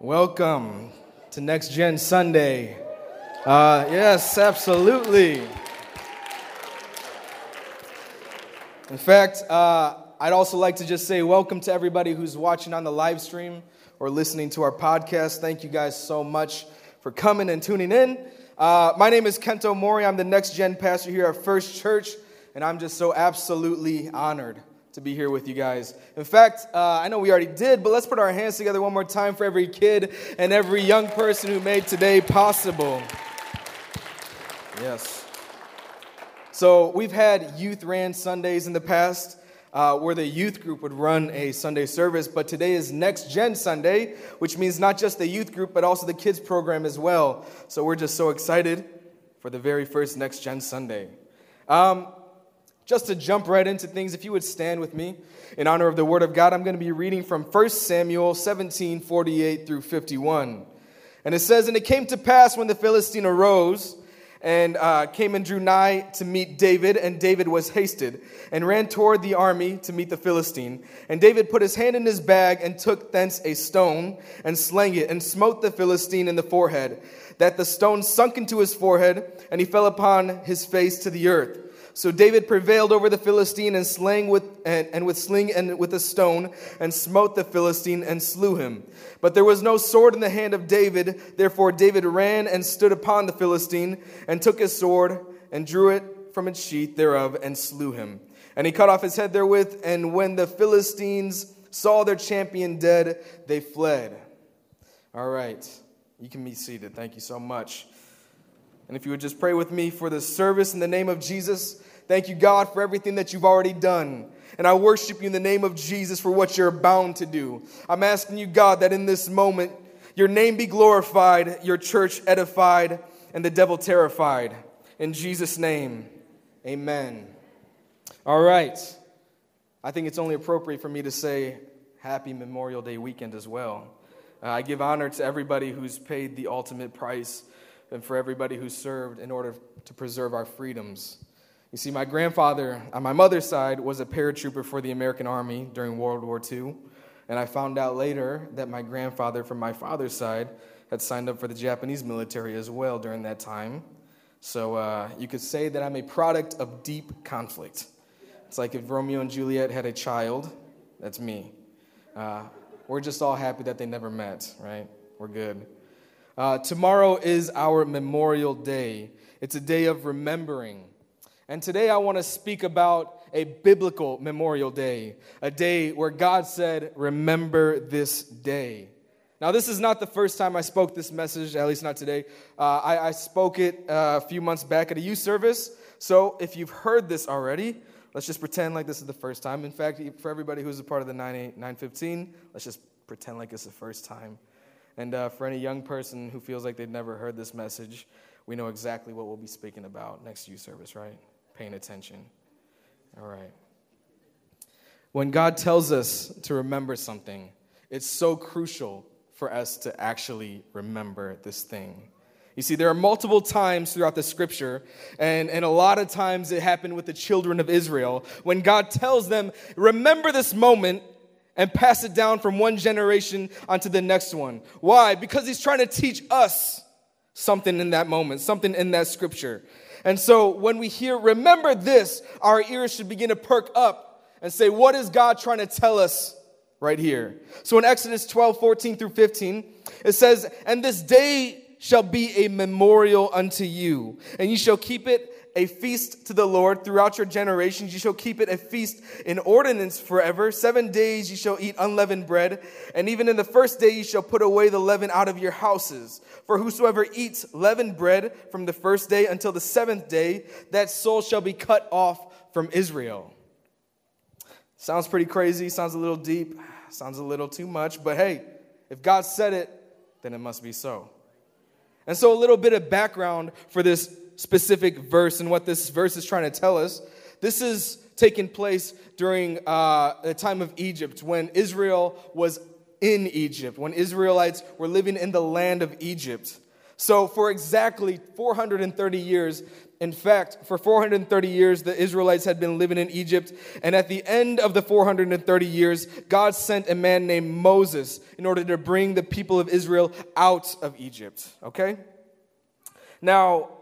Welcome to Next Gen Sunday. Uh, yes, absolutely. In fact, uh, I'd also like to just say welcome to everybody who's watching on the live stream or listening to our podcast. Thank you guys so much for coming and tuning in. Uh, my name is Kento Mori. I'm the Next Gen pastor here at First Church, and I'm just so absolutely honored to be here with you guys. In fact, uh, I know we already did, but let's put our hands together one more time for every kid and every young person who made today possible. Yes. So we've had youth ran Sundays in the past. Uh, where the youth group would run a Sunday service, but today is Next Gen Sunday, which means not just the youth group, but also the kids program as well. So we're just so excited for the very first Next Gen Sunday. Um, just to jump right into things, if you would stand with me in honor of the Word of God, I'm going to be reading from 1 Samuel 17 48 through 51. And it says, And it came to pass when the Philistine arose and uh, came and drew nigh to meet David, and David was hasted and ran toward the army to meet the Philistine. And David put his hand in his bag and took thence a stone and slang it and smote the Philistine in the forehead, that the stone sunk into his forehead, and he fell upon his face to the earth. So David prevailed over the Philistine and slang with and, and, with sling and with a stone and smote the Philistine and slew him. But there was no sword in the hand of David. Therefore David ran and stood upon the Philistine and took his sword and drew it from its sheath thereof and slew him. And he cut off his head therewith. And when the Philistines saw their champion dead, they fled. All right, you can be seated. Thank you so much. And if you would just pray with me for this service in the name of Jesus. Thank you, God, for everything that you've already done. And I worship you in the name of Jesus for what you're bound to do. I'm asking you, God, that in this moment, your name be glorified, your church edified, and the devil terrified. In Jesus' name, amen. All right. I think it's only appropriate for me to say happy Memorial Day weekend as well. Uh, I give honor to everybody who's paid the ultimate price and for everybody who served in order to preserve our freedoms. You see, my grandfather on my mother's side was a paratrooper for the American Army during World War II. And I found out later that my grandfather from my father's side had signed up for the Japanese military as well during that time. So uh, you could say that I'm a product of deep conflict. It's like if Romeo and Juliet had a child, that's me. Uh, we're just all happy that they never met, right? We're good. Uh, tomorrow is our Memorial Day, it's a day of remembering. And today I want to speak about a biblical Memorial Day, a day where God said, Remember this day. Now, this is not the first time I spoke this message, at least not today. Uh, I, I, spoke it uh, a few months back at a youth service. So if you've heard this already, let's just pretend like this is the first time. In fact, for everybody who's a part of the 915, let's just pretend like it's the first time. And uh, for any young person who feels like they've never heard this message, we know exactly what we'll be speaking about next youth service, right? paying attention. All right. When God tells us to remember something, it's so crucial for us to actually remember this thing. You see, there are multiple times throughout the scripture, and, and a lot of times it happened with the children of Israel, when God tells them, Remember this moment and pass it down from one generation onto the next one. Why? Because He's trying to teach us something in that moment, something in that scripture. And so when we hear, remember this, our ears should begin to perk up and say, what is God trying to tell us right here? So in Exodus 12, 14 through 15, it says, And this day shall be a memorial unto you, and you shall keep it a feast to the Lord throughout your generations. You shall keep it a feast in ordinance forever. Seven days you shall eat unleavened bread, and even in the first day you shall put away the leaven out of your houses. For whosoever eats leavened bread from the first day until the seventh day, that soul shall be cut off from Israel. Sounds pretty crazy, sounds a little deep, sounds a little too much, but hey, if God said it, then it must be so. And so, a little bit of background for this specific verse and what this verse is trying to tell us. This is taking place during uh, the time of Egypt when Israel was in Egypt, when Israelites were living in the land of Egypt. So, for exactly 430 years, in fact, for 430 years, the Israelites had been living in Egypt. And at the end of the 430 years, God sent a man named Moses in order to bring the people of Israel out of Egypt. Okay? Now,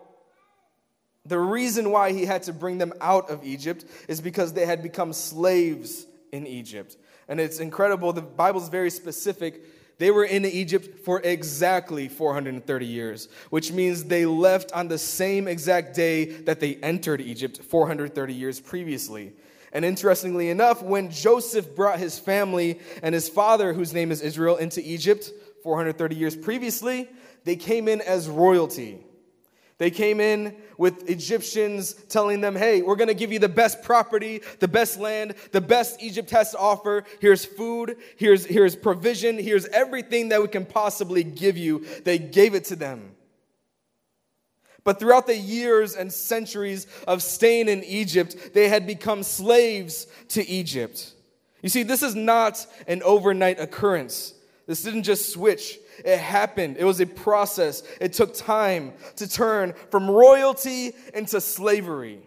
the reason why he had to bring them out of Egypt is because they had become slaves in Egypt. And it's incredible. The Bible's very specific they were in Egypt for exactly 430 years, which means they left on the same exact day that they entered Egypt 430 years previously. And interestingly enough, when Joseph brought his family and his father, whose name is Israel, into Egypt 430 years previously, they came in as royalty. They came in with Egyptians telling them, hey, we're going to give you the best property, the best land, the best Egypt has to offer. Here's food, here's, here's provision, here's everything that we can possibly give you. They gave it to them. But throughout the years and centuries of staying in Egypt, they had become slaves to Egypt. You see, this is not an overnight occurrence. This didn't just switch. It happened. It was a process. It took time to turn from royalty into slavery.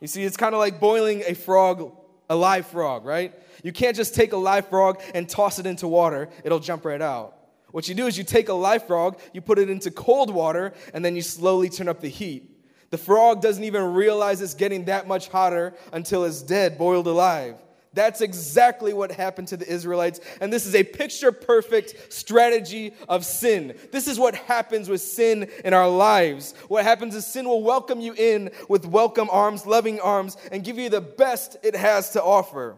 You see, it's kind of like boiling a frog, a live frog, right? You can't just take a live frog and toss it into water, it'll jump right out. What you do is you take a live frog, you put it into cold water, and then you slowly turn up the heat. The frog doesn't even realize it's getting that much hotter until it's dead, boiled alive. That's exactly what happened to the Israelites. And this is a picture perfect strategy of sin. This is what happens with sin in our lives. What happens is sin will welcome you in with welcome arms, loving arms, and give you the best it has to offer.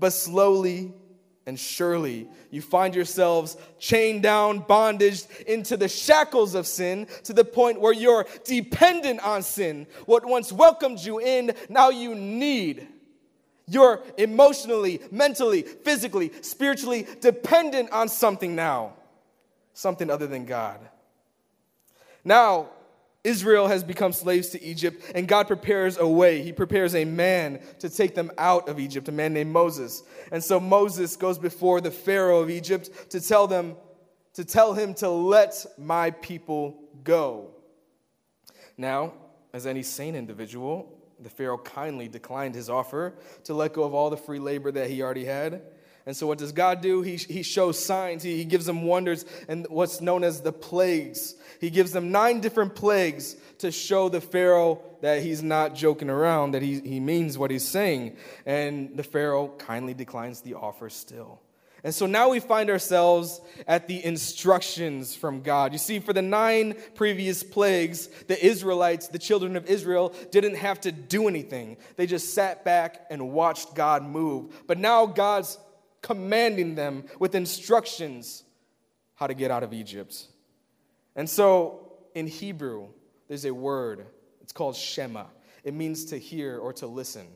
But slowly and surely, you find yourselves chained down, bondaged into the shackles of sin to the point where you're dependent on sin. What once welcomed you in, now you need you're emotionally, mentally, physically, spiritually dependent on something now, something other than God. Now, Israel has become slaves to Egypt, and God prepares a way. He prepares a man to take them out of Egypt, a man named Moses. And so Moses goes before the Pharaoh of Egypt to tell them, to tell him to let my people go. Now, as any sane individual, the Pharaoh kindly declined his offer to let go of all the free labor that he already had. And so, what does God do? He, he shows signs, he, he gives them wonders, and what's known as the plagues. He gives them nine different plagues to show the Pharaoh that he's not joking around, that he, he means what he's saying. And the Pharaoh kindly declines the offer still. And so now we find ourselves at the instructions from God. You see, for the nine previous plagues, the Israelites, the children of Israel, didn't have to do anything. They just sat back and watched God move. But now God's commanding them with instructions how to get out of Egypt. And so in Hebrew, there's a word, it's called Shema. It means to hear or to listen.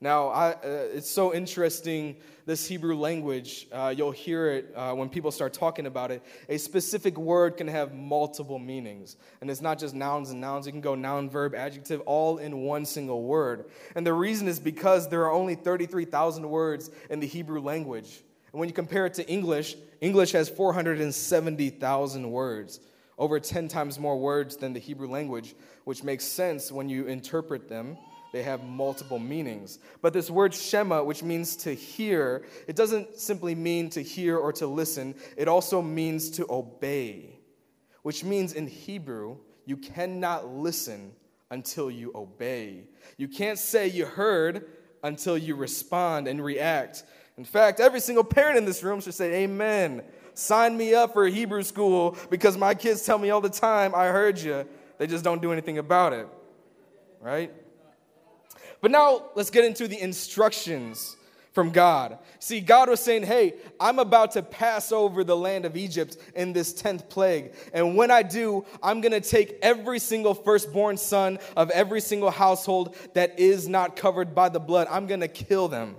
Now, I, uh, it's so interesting, this Hebrew language. Uh, you'll hear it uh, when people start talking about it. A specific word can have multiple meanings. And it's not just nouns and nouns, it can go noun, verb, adjective, all in one single word. And the reason is because there are only 33,000 words in the Hebrew language. And when you compare it to English, English has 470,000 words, over 10 times more words than the Hebrew language, which makes sense when you interpret them they have multiple meanings. But this word shema, which means to hear, it doesn't simply mean to hear or to listen, it also means to obey, which means in Hebrew, you cannot listen until you obey. You can't say you heard until you respond and react. In fact, every single parent in this room should say, Amen. Sign me up for a Hebrew school because my kids tell me all the time, I heard you. They just don't do anything about it. Right? But now let's get into the instructions from God. See, God was saying, Hey, I'm about to pass over the land of Egypt in this 10th plague. And when I do, I'm going to take every single firstborn son of every single household that is not covered by the blood. I'm going to kill them.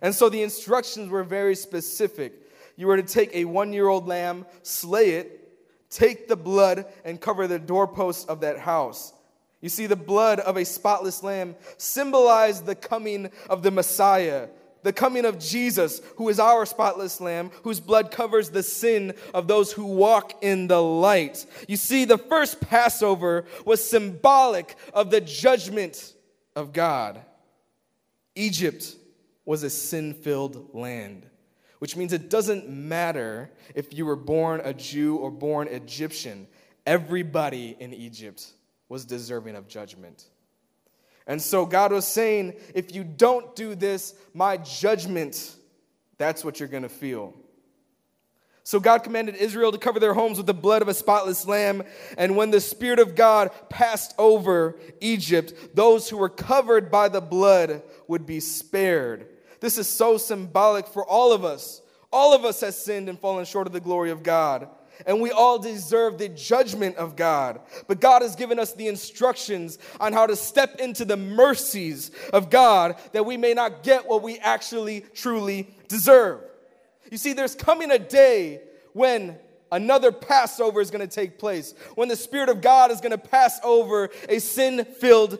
And so the instructions were very specific. You were to take a one year old lamb, slay it, take the blood, and cover the doorposts of that house. You see, the blood of a spotless lamb symbolized the coming of the Messiah, the coming of Jesus, who is our spotless lamb, whose blood covers the sin of those who walk in the light. You see, the first Passover was symbolic of the judgment of God. Egypt was a sin filled land, which means it doesn't matter if you were born a Jew or born Egyptian, everybody in Egypt was deserving of judgment. And so God was saying, if you don't do this, my judgment, that's what you're going to feel. So God commanded Israel to cover their homes with the blood of a spotless lamb. And when the Spirit of God passed over Egypt, those who were covered by the blood would be spared. This is so symbolic for all of us. All of us has sinned and fallen short of the glory of God and we all deserve the judgment of God. But God has given us the instructions on how to step into the mercies of God that we may not get what we actually truly deserve. You see, there's coming a day when another Passover is going to take place, when the Spirit of God is going to pass over a sin filled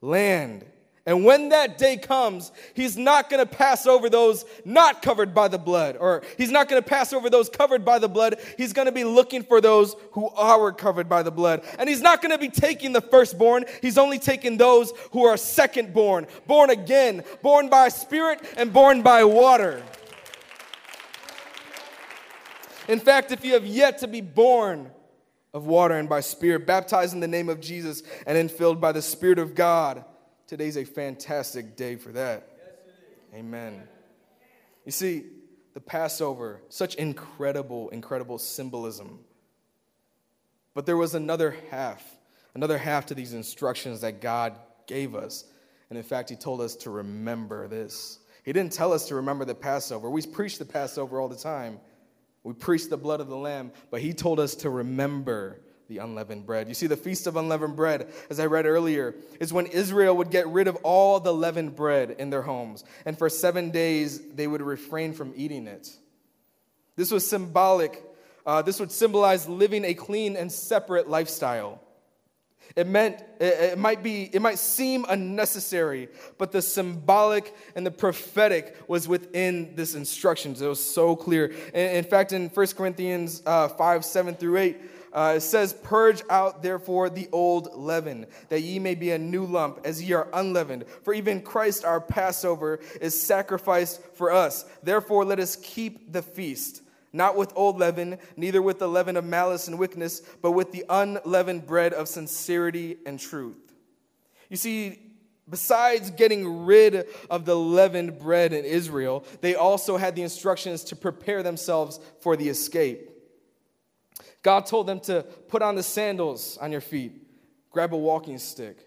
land. And when that day comes, he's not going to pass over those not covered by the blood, or he's not going to pass over those covered by the blood. He's going to be looking for those who are covered by the blood. And he's not going to be taking the firstborn, he's only taking those who are secondborn, born again, born by spirit and born by water. In fact, if you have yet to be born of water and by spirit, baptized in the name of Jesus and then filled by the Spirit of God, Today's a fantastic day for that. Amen. You see, the Passover, such incredible, incredible symbolism. But there was another half, another half to these instructions that God gave us. And in fact, He told us to remember this. He didn't tell us to remember the Passover. We preach the Passover all the time. We preach the blood of the Lamb, but He told us to remember the unleavened bread. You see, the Feast of Unleavened Bread, as I read earlier, is when Israel would get rid of all the leavened bread in their homes. And for seven days, they would refrain from eating it. This was symbolic. Uh, this would symbolize living a clean and separate lifestyle. It meant it, might be it might seem unnecessary, but the symbolic and the prophetic was within this instructions. It was so clear. In, in fact, in 1 Corinthians uh, 5, 7 through 8, uh, it says, Purge out therefore the old leaven, that ye may be a new lump, as ye are unleavened. For even Christ our Passover is sacrificed for us. Therefore let us keep the feast, not with old leaven, neither with the leaven of malice and wickedness, but with the unleavened bread of sincerity and truth. You see, Besides getting rid of the leavened bread in Israel, they also had the instructions to prepare themselves for the escape. God told them to put on the sandals on your feet, grab a walking stick.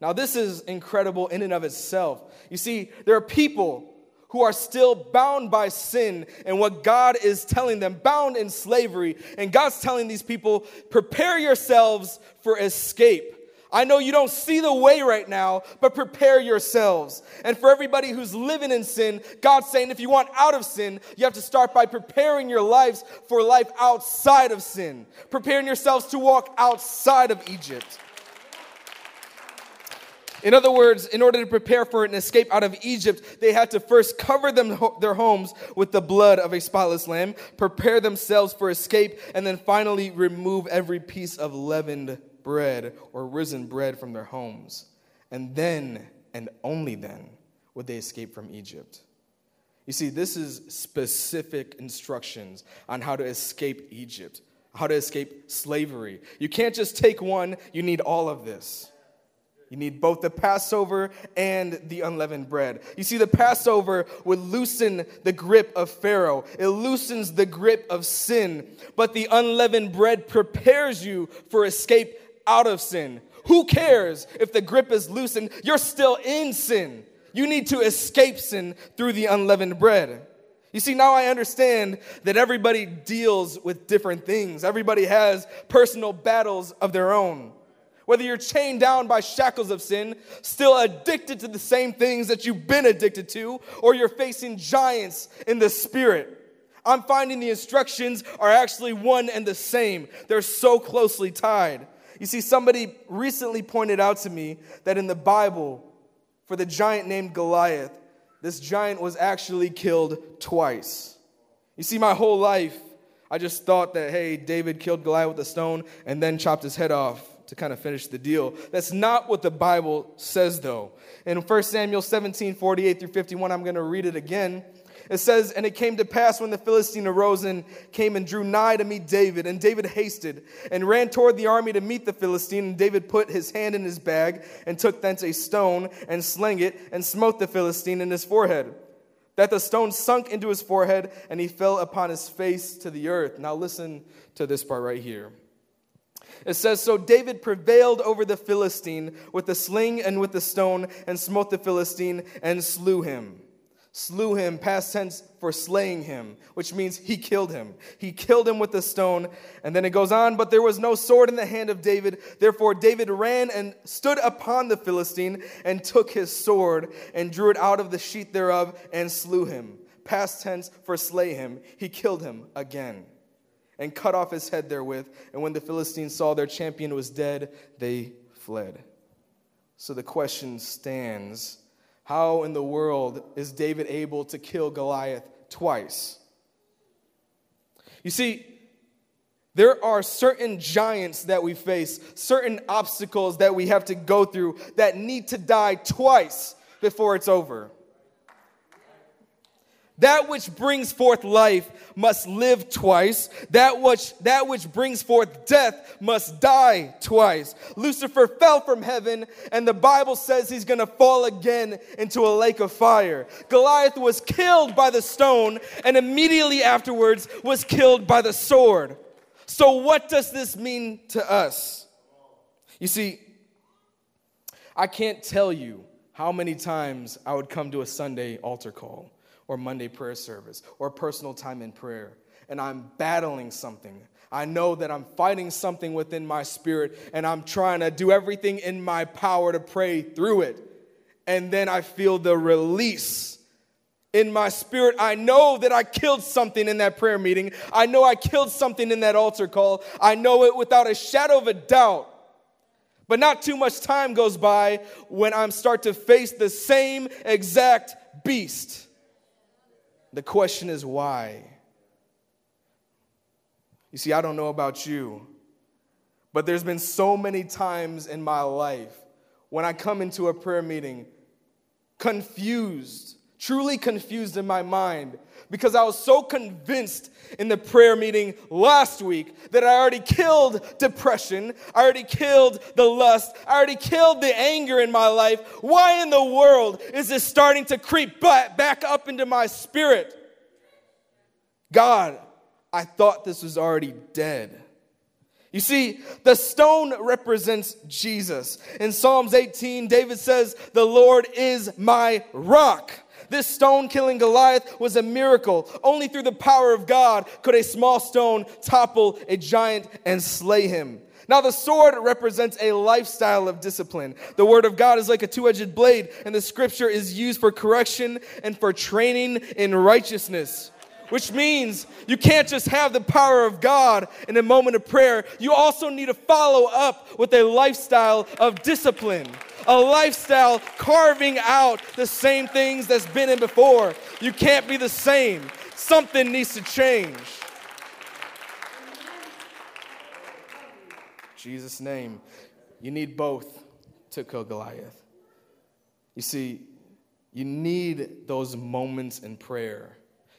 Now, this is incredible in and of itself. You see, there are people who are still bound by sin and what God is telling them, bound in slavery. And God's telling these people, prepare yourselves for escape. I know you don't see the way right now, but prepare yourselves. And for everybody who's living in sin, God's saying if you want out of sin, you have to start by preparing your lives for life outside of sin, preparing yourselves to walk outside of Egypt. In other words, in order to prepare for an escape out of Egypt, they had to first cover them, their homes with the blood of a spotless lamb, prepare themselves for escape, and then finally remove every piece of leavened bread or risen bread from their homes. And then, and only then, would they escape from Egypt. You see, this is specific instructions on how to escape Egypt, how to escape slavery. You can't just take one, you need all of this. You need both the Passover and the unleavened bread. You see, the Passover would loosen the grip of Pharaoh, it loosens the grip of sin, but the unleavened bread prepares you for escape out of sin. Who cares if the grip is loosened? You're still in sin. You need to escape sin through the unleavened bread. You see, now I understand that everybody deals with different things. Everybody has personal battles of their own. Whether you're chained down by shackles of sin, still addicted to the same things that you've been addicted to, or you're facing giants in the spirit. I'm finding the instructions are actually one and the same. They're so closely tied. You see, somebody recently pointed out to me that in the Bible, for the giant named Goliath, this giant was actually killed twice. You see, my whole life, I just thought that, hey, David killed Goliath with a stone and then chopped his head off to kind of finish the deal. That's not what the Bible says, though. In 1 Samuel 17 48 through 51, I'm going to read it again. It says, And it came to pass when the Philistine arose and came and drew nigh to meet David, and David hasted and ran toward the army to meet the Philistine. And David put his hand in his bag and took thence a stone and slang it and smote the Philistine in his forehead. That the stone sunk into his forehead and he fell upon his face to the earth. Now listen to this part right here. It says, So David prevailed over the Philistine with the sling and with the stone, and smote the Philistine and slew him slew him, past tense for slaying him, which means he killed him. He killed him with a stone. And then it goes on, but there was no sword in the hand of David. Therefore, David ran and stood upon the Philistine and took his sword and drew it out of the sheath thereof and slew him. Past tense for slay him. He killed him again and cut off his head therewith. And when the Philistines saw their champion was dead, they fled. So the question stands how in the world is David able to kill Goliath twice? You see, there are certain giants that we face, certain obstacles that we have to go through that need to die twice before it's over. That which brings forth life must live twice. That which, that which brings forth death must die twice. Lucifer fell from heaven, and the Bible says he's going to fall again into a lake of fire. Goliath was killed by the stone, and immediately afterwards was killed by the sword. So, what does this mean to us? You see, I can't tell you how many times I would come to a Sunday altar call or Monday prayer service or personal time in prayer, and I'm battling something. I know that I'm fighting something within my spirit, and I'm trying to do everything in my power to pray through it. And then I feel the release in my spirit. I know that I killed something in that prayer meeting. I know I killed something in that altar call. I know it without a shadow of a doubt. But not too much time goes by when I start to face the same exact beast. The question is why? You see, I don't know about you, but there's been so many times in my life when I come into a prayer meeting confused, truly confused in my mind because I was so convinced in the prayer meeting last week that I already killed depression, I already killed the lust, I already killed the anger in my life. Why in the world is this starting to creep back up into my spirit? God, I thought this was already dead. You see, the stone represents Jesus. In Psalms 18, David says, The Lord is my rock. This stone killing Goliath was a miracle. Only through the power of God could a small stone topple a giant and slay him. Now, the sword represents a lifestyle of discipline. The word of God is like a two edged blade, and the scripture is used for correction and for training in righteousness which means you can't just have the power of God in a moment of prayer. You also need to follow up with a lifestyle of discipline a lifestyle carving out the same things that's been in before. You can't be the same. Something needs to change. Jesus' name. You need both to kill Goliath. You see, you need those moments in prayer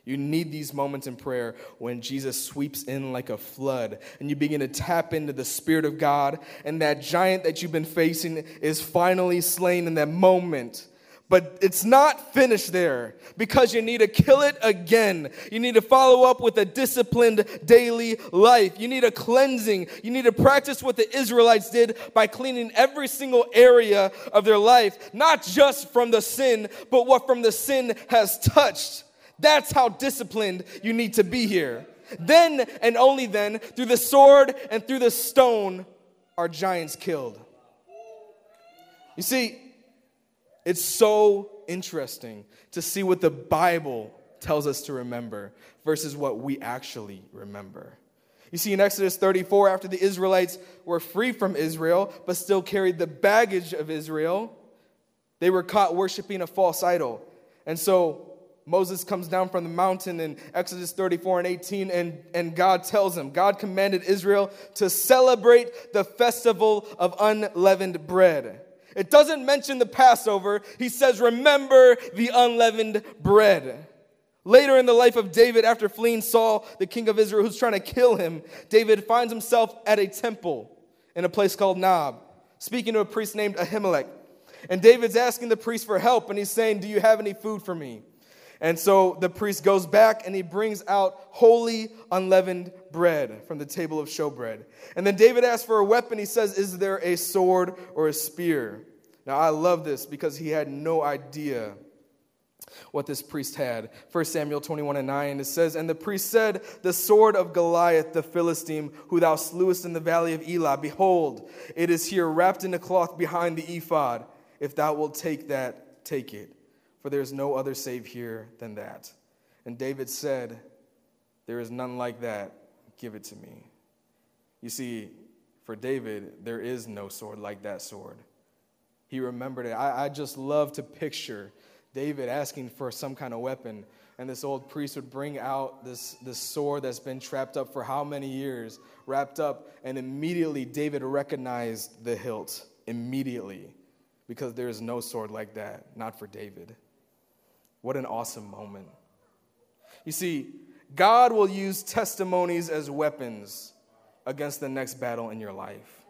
you need these moments in prayer when Jesus sweeps in like a flood and you begin to tap into the Spirit of God, and that giant that you've been facing is finally slain in that moment. But it's not finished there because you need to kill it again. You need to follow up with a disciplined daily life. You need a cleansing. You need to practice what the Israelites did by cleaning every single area of their life, not just from the sin, but what from the sin has touched. That's how disciplined you need to be here. Then and only then, through the sword and through the stone, are giants killed. You see, it's so interesting to see what the Bible tells us to remember versus what we actually remember. You see, in Exodus 34, after the Israelites were free from Israel, but still carried the baggage of Israel, they were caught worshiping a false idol. And so Moses comes down from the mountain in Exodus 34 and 18, and, and God tells him, God commanded Israel to celebrate the festival of unleavened bread. It doesn't mention the Passover. He says, Remember the unleavened bread. Later in the life of David, after fleeing Saul, the king of Israel, who's trying to kill him, David finds himself at a temple in a place called Nob, speaking to a priest named Ahimelech. And David's asking the priest for help, and he's saying, Do you have any food for me? And so the priest goes back and he brings out holy unleavened bread from the table of showbread. And then David asks for a weapon. He says, Is there a sword or a spear? Now I love this because he had no idea what this priest had. 1 Samuel 21 and 9, it says, And the priest said, The sword of Goliath the Philistine, who thou slewest in the valley of Elah, behold, it is here wrapped in a cloth behind the ephod. If thou wilt take that, take it for there is no other save here than that. And David said, There is none like that. Give it to me. You see, for David, there is no sword like that sword. He remembered it. I, I just love to picture David asking for some kind of weapon, and this old priest would bring out this, this sword that's been trapped up for how many years, wrapped up, and immediately David recognized the hilt. Immediately. Because there is no sword like that, not for David. What an awesome moment. You see, God will use testimonies as weapons against the next battle in your life.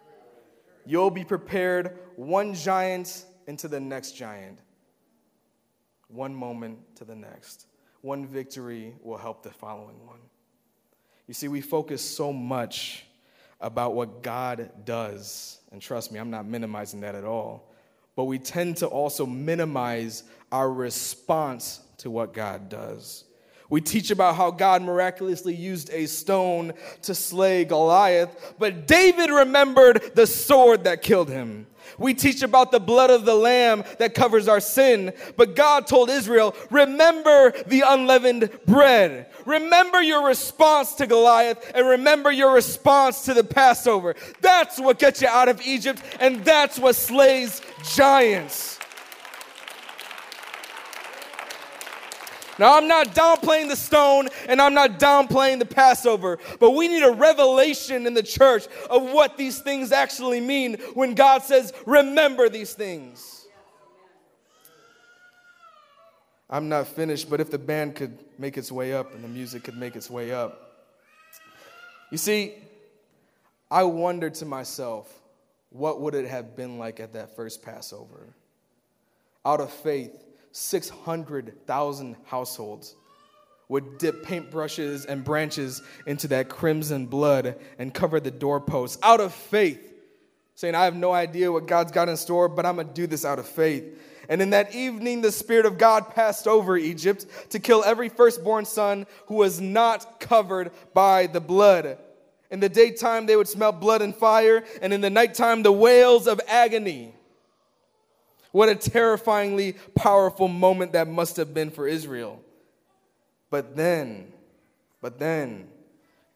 You'll be prepared one giant into the next giant, one moment to the next. One victory will help the following one. You see, we focus so much about what God does, and trust me, I'm not minimizing that at all, but we tend to also minimize our response to what God does. We teach about how God miraculously used a stone to slay Goliath, but David remembered the sword that killed him. We teach about the blood of the lamb that covers our sin, but God told Israel, remember the unleavened bread. Remember your response to Goliath and remember your response to the Passover. That's what gets you out of Egypt and that's what slays giants. Now, I'm not downplaying the stone and I'm not downplaying the Passover, but we need a revelation in the church of what these things actually mean when God says, remember these things. I'm not finished, but if the band could make its way up and the music could make its way up. You see, I wondered to myself, what would it have been like at that first Passover? Out of faith, 600,000 households would dip paintbrushes and branches into that crimson blood and cover the doorposts out of faith, saying, I have no idea what God's got in store, but I'm going to do this out of faith. And in that evening, the Spirit of God passed over Egypt to kill every firstborn son who was not covered by the blood. In the daytime, they would smell blood and fire, and in the nighttime, the wails of agony. What a terrifyingly powerful moment that must have been for Israel. But then, but then,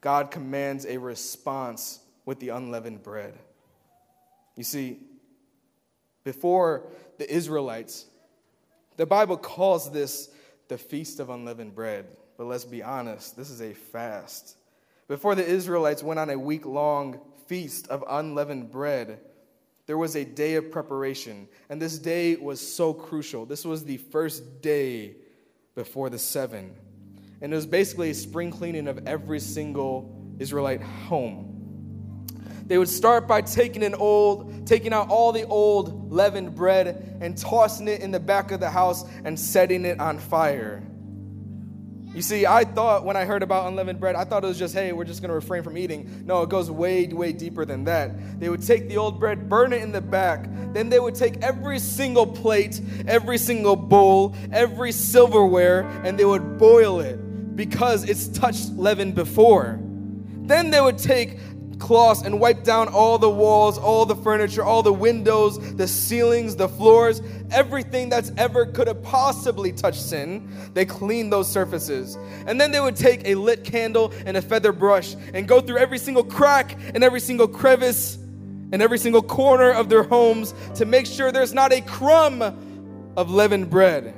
God commands a response with the unleavened bread. You see, before the Israelites, the Bible calls this the Feast of Unleavened Bread. But let's be honest, this is a fast. Before the Israelites went on a week long feast of unleavened bread, there was a day of preparation, and this day was so crucial. This was the first day before the seven. And it was basically a spring cleaning of every single Israelite home. They would start by taking an old, taking out all the old leavened bread and tossing it in the back of the house and setting it on fire. You see, I thought when I heard about unleavened bread, I thought it was just, hey, we're just going to refrain from eating. No, it goes way, way deeper than that. They would take the old bread, burn it in the back. Then they would take every single plate, every single bowl, every silverware, and they would boil it because it's touched leaven before. Then they would take cloths and wipe down all the walls, all the furniture, all the windows, the ceilings, the floors, everything that's ever could have possibly touched sin. They cleaned those surfaces. And then they would take a lit candle and a feather brush and go through every single crack and every single crevice and every single corner of their homes to make sure there's not a crumb of leavened bread.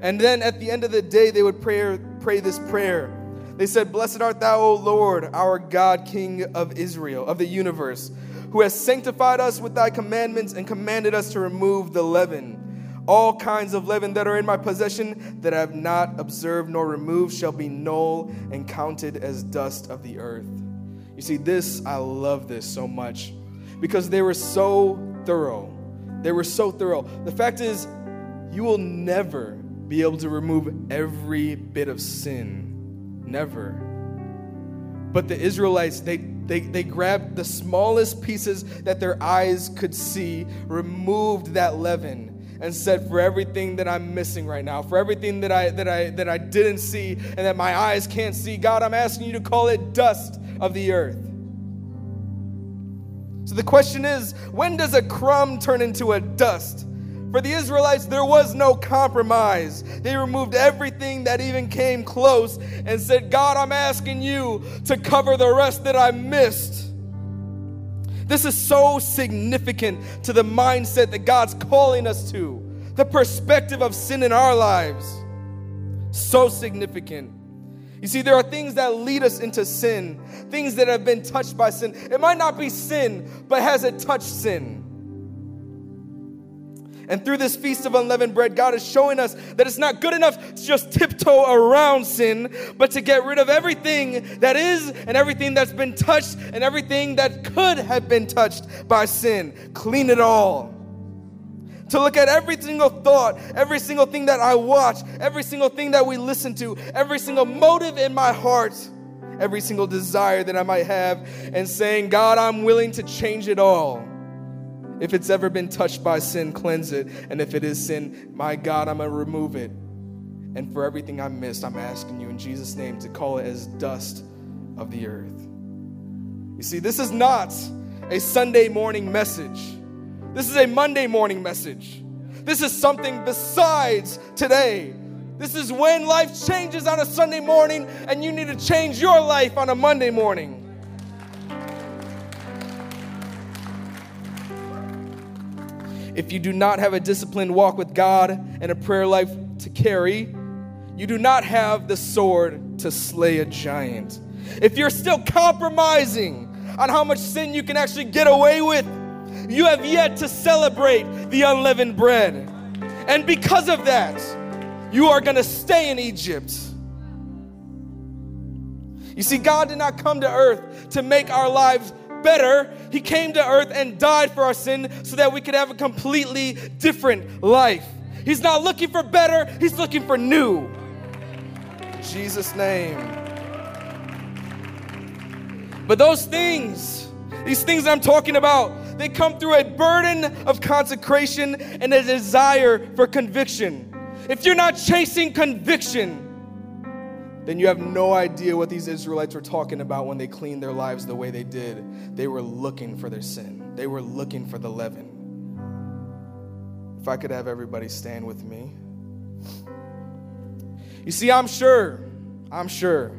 And then at the end of the day, they would pray, pray this prayer. They said, Blessed art thou, O Lord, our God, King of Israel, of the universe, who has sanctified us with thy commandments and commanded us to remove the leaven. All kinds of leaven that are in my possession that I have not observed nor removed shall be null and counted as dust of the earth. You see, this, I love this so much because they were so thorough. They were so thorough. The fact is, you will never be able to remove every bit of sin. Never. But the Israelites, they, they, they grabbed the smallest pieces that their eyes could see, removed that leaven, and said, For everything that I'm missing right now, for everything that I, that, I, that I didn't see and that my eyes can't see, God, I'm asking you to call it dust of the earth. So the question is when does a crumb turn into a dust? For the Israelites, there was no compromise. They removed everything that even came close and said, God, I'm asking you to cover the rest that I missed. This is so significant to the mindset that God's calling us to, the perspective of sin in our lives. So significant. You see, there are things that lead us into sin, things that have been touched by sin. It might not be sin, but has it touched sin? And through this feast of unleavened bread, God is showing us that it's not good enough to just tiptoe around sin, but to get rid of everything that is and everything that's been touched and everything that could have been touched by sin. Clean it all. To look at every single thought, every single thing that I watch, every single thing that we listen to, every single motive in my heart, every single desire that I might have, and saying, God, I'm willing to change it all. If it's ever been touched by sin, cleanse it. And if it is sin, my God, I'm going to remove it. And for everything I missed, I'm asking you in Jesus' name to call it as dust of the earth. You see, this is not a Sunday morning message, this is a Monday morning message. This is something besides today. This is when life changes on a Sunday morning, and you need to change your life on a Monday morning. If you do not have a disciplined walk with God and a prayer life to carry, you do not have the sword to slay a giant. If you're still compromising on how much sin you can actually get away with, you have yet to celebrate the unleavened bread. And because of that, you are going to stay in Egypt. You see, God did not come to earth to make our lives better, He came to earth and died for our sin so that we could have a completely different life. He's not looking for better, He's looking for new. In Jesus' name. But those things, these things I'm talking about, they come through a burden of consecration and a desire for conviction. If you're not chasing conviction, then you have no idea what these Israelites were talking about when they cleaned their lives the way they did. They were looking for their sin, they were looking for the leaven. If I could have everybody stand with me. You see, I'm sure, I'm sure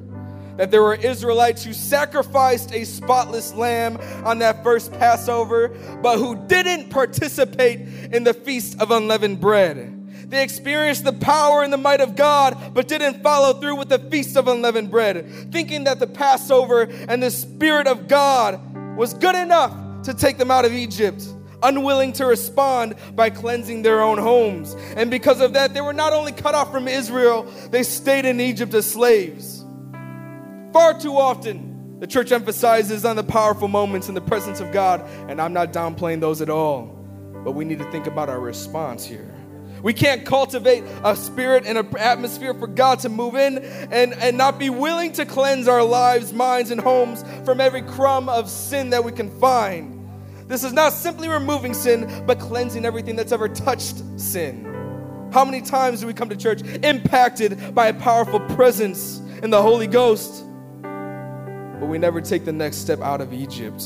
that there were Israelites who sacrificed a spotless lamb on that first Passover, but who didn't participate in the feast of unleavened bread. They experienced the power and the might of God, but didn't follow through with the feast of unleavened bread, thinking that the Passover and the Spirit of God was good enough to take them out of Egypt unwilling to respond by cleansing their own homes. And because of that, they were not only cut off from Israel, they stayed in Egypt as slaves. Far too often, the church emphasizes on the powerful moments in the presence of God, and I'm not downplaying those at all. But we need to think about our response here. We can't cultivate a spirit and an atmosphere for God to move in and, and not be willing to cleanse our lives, minds, and homes from every crumb of sin that we can find. This is not simply removing sin, but cleansing everything that's ever touched sin. How many times do we come to church impacted by a powerful presence in the Holy Ghost? But we never take the next step out of Egypt.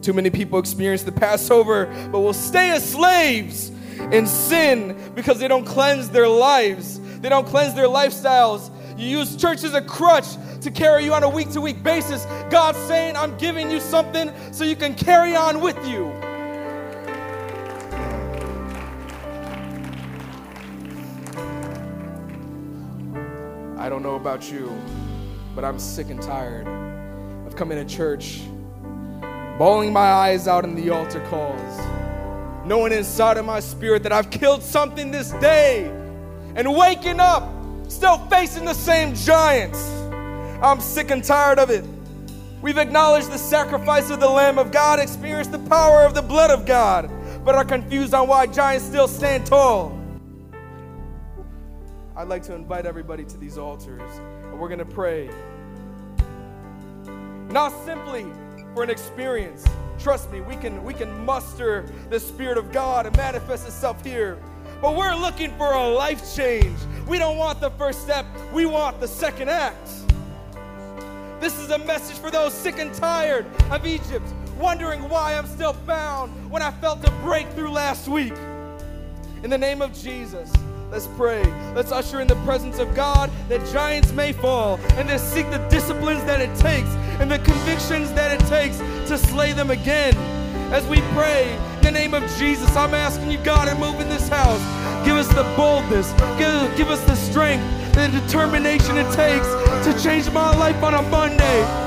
Too many people experience the Passover, but will stay as slaves in sin because they don't cleanse their lives, they don't cleanse their lifestyles. You use church as a crutch to carry you on a week to week basis. God's saying, I'm giving you something so you can carry on with you. I don't know about you, but I'm sick and tired of coming to church, bawling my eyes out in the altar calls, knowing inside of my spirit that I've killed something this day, and waking up still facing the same giants. I'm sick and tired of it. We've acknowledged the sacrifice of the Lamb of God, experienced the power of the blood of God, but are confused on why giants still stand tall. I'd like to invite everybody to these altars, and we're going to pray. Not simply for an experience. Trust me, we can, we can muster the Spirit of God and manifest itself here. But we're looking for a life change. We don't want the first step, we want the second act. This is a message for those sick and tired of Egypt, wondering why I'm still bound when I felt a breakthrough last week. In the name of Jesus, let's pray. Let's usher in the presence of God that giants may fall and to seek the disciplines that it takes and the convictions that it takes to slay them again. As we pray in the name of Jesus, I'm asking you, God, to move in this house. Give us the boldness, give, give us the strength, the determination it takes to change my life on a Monday.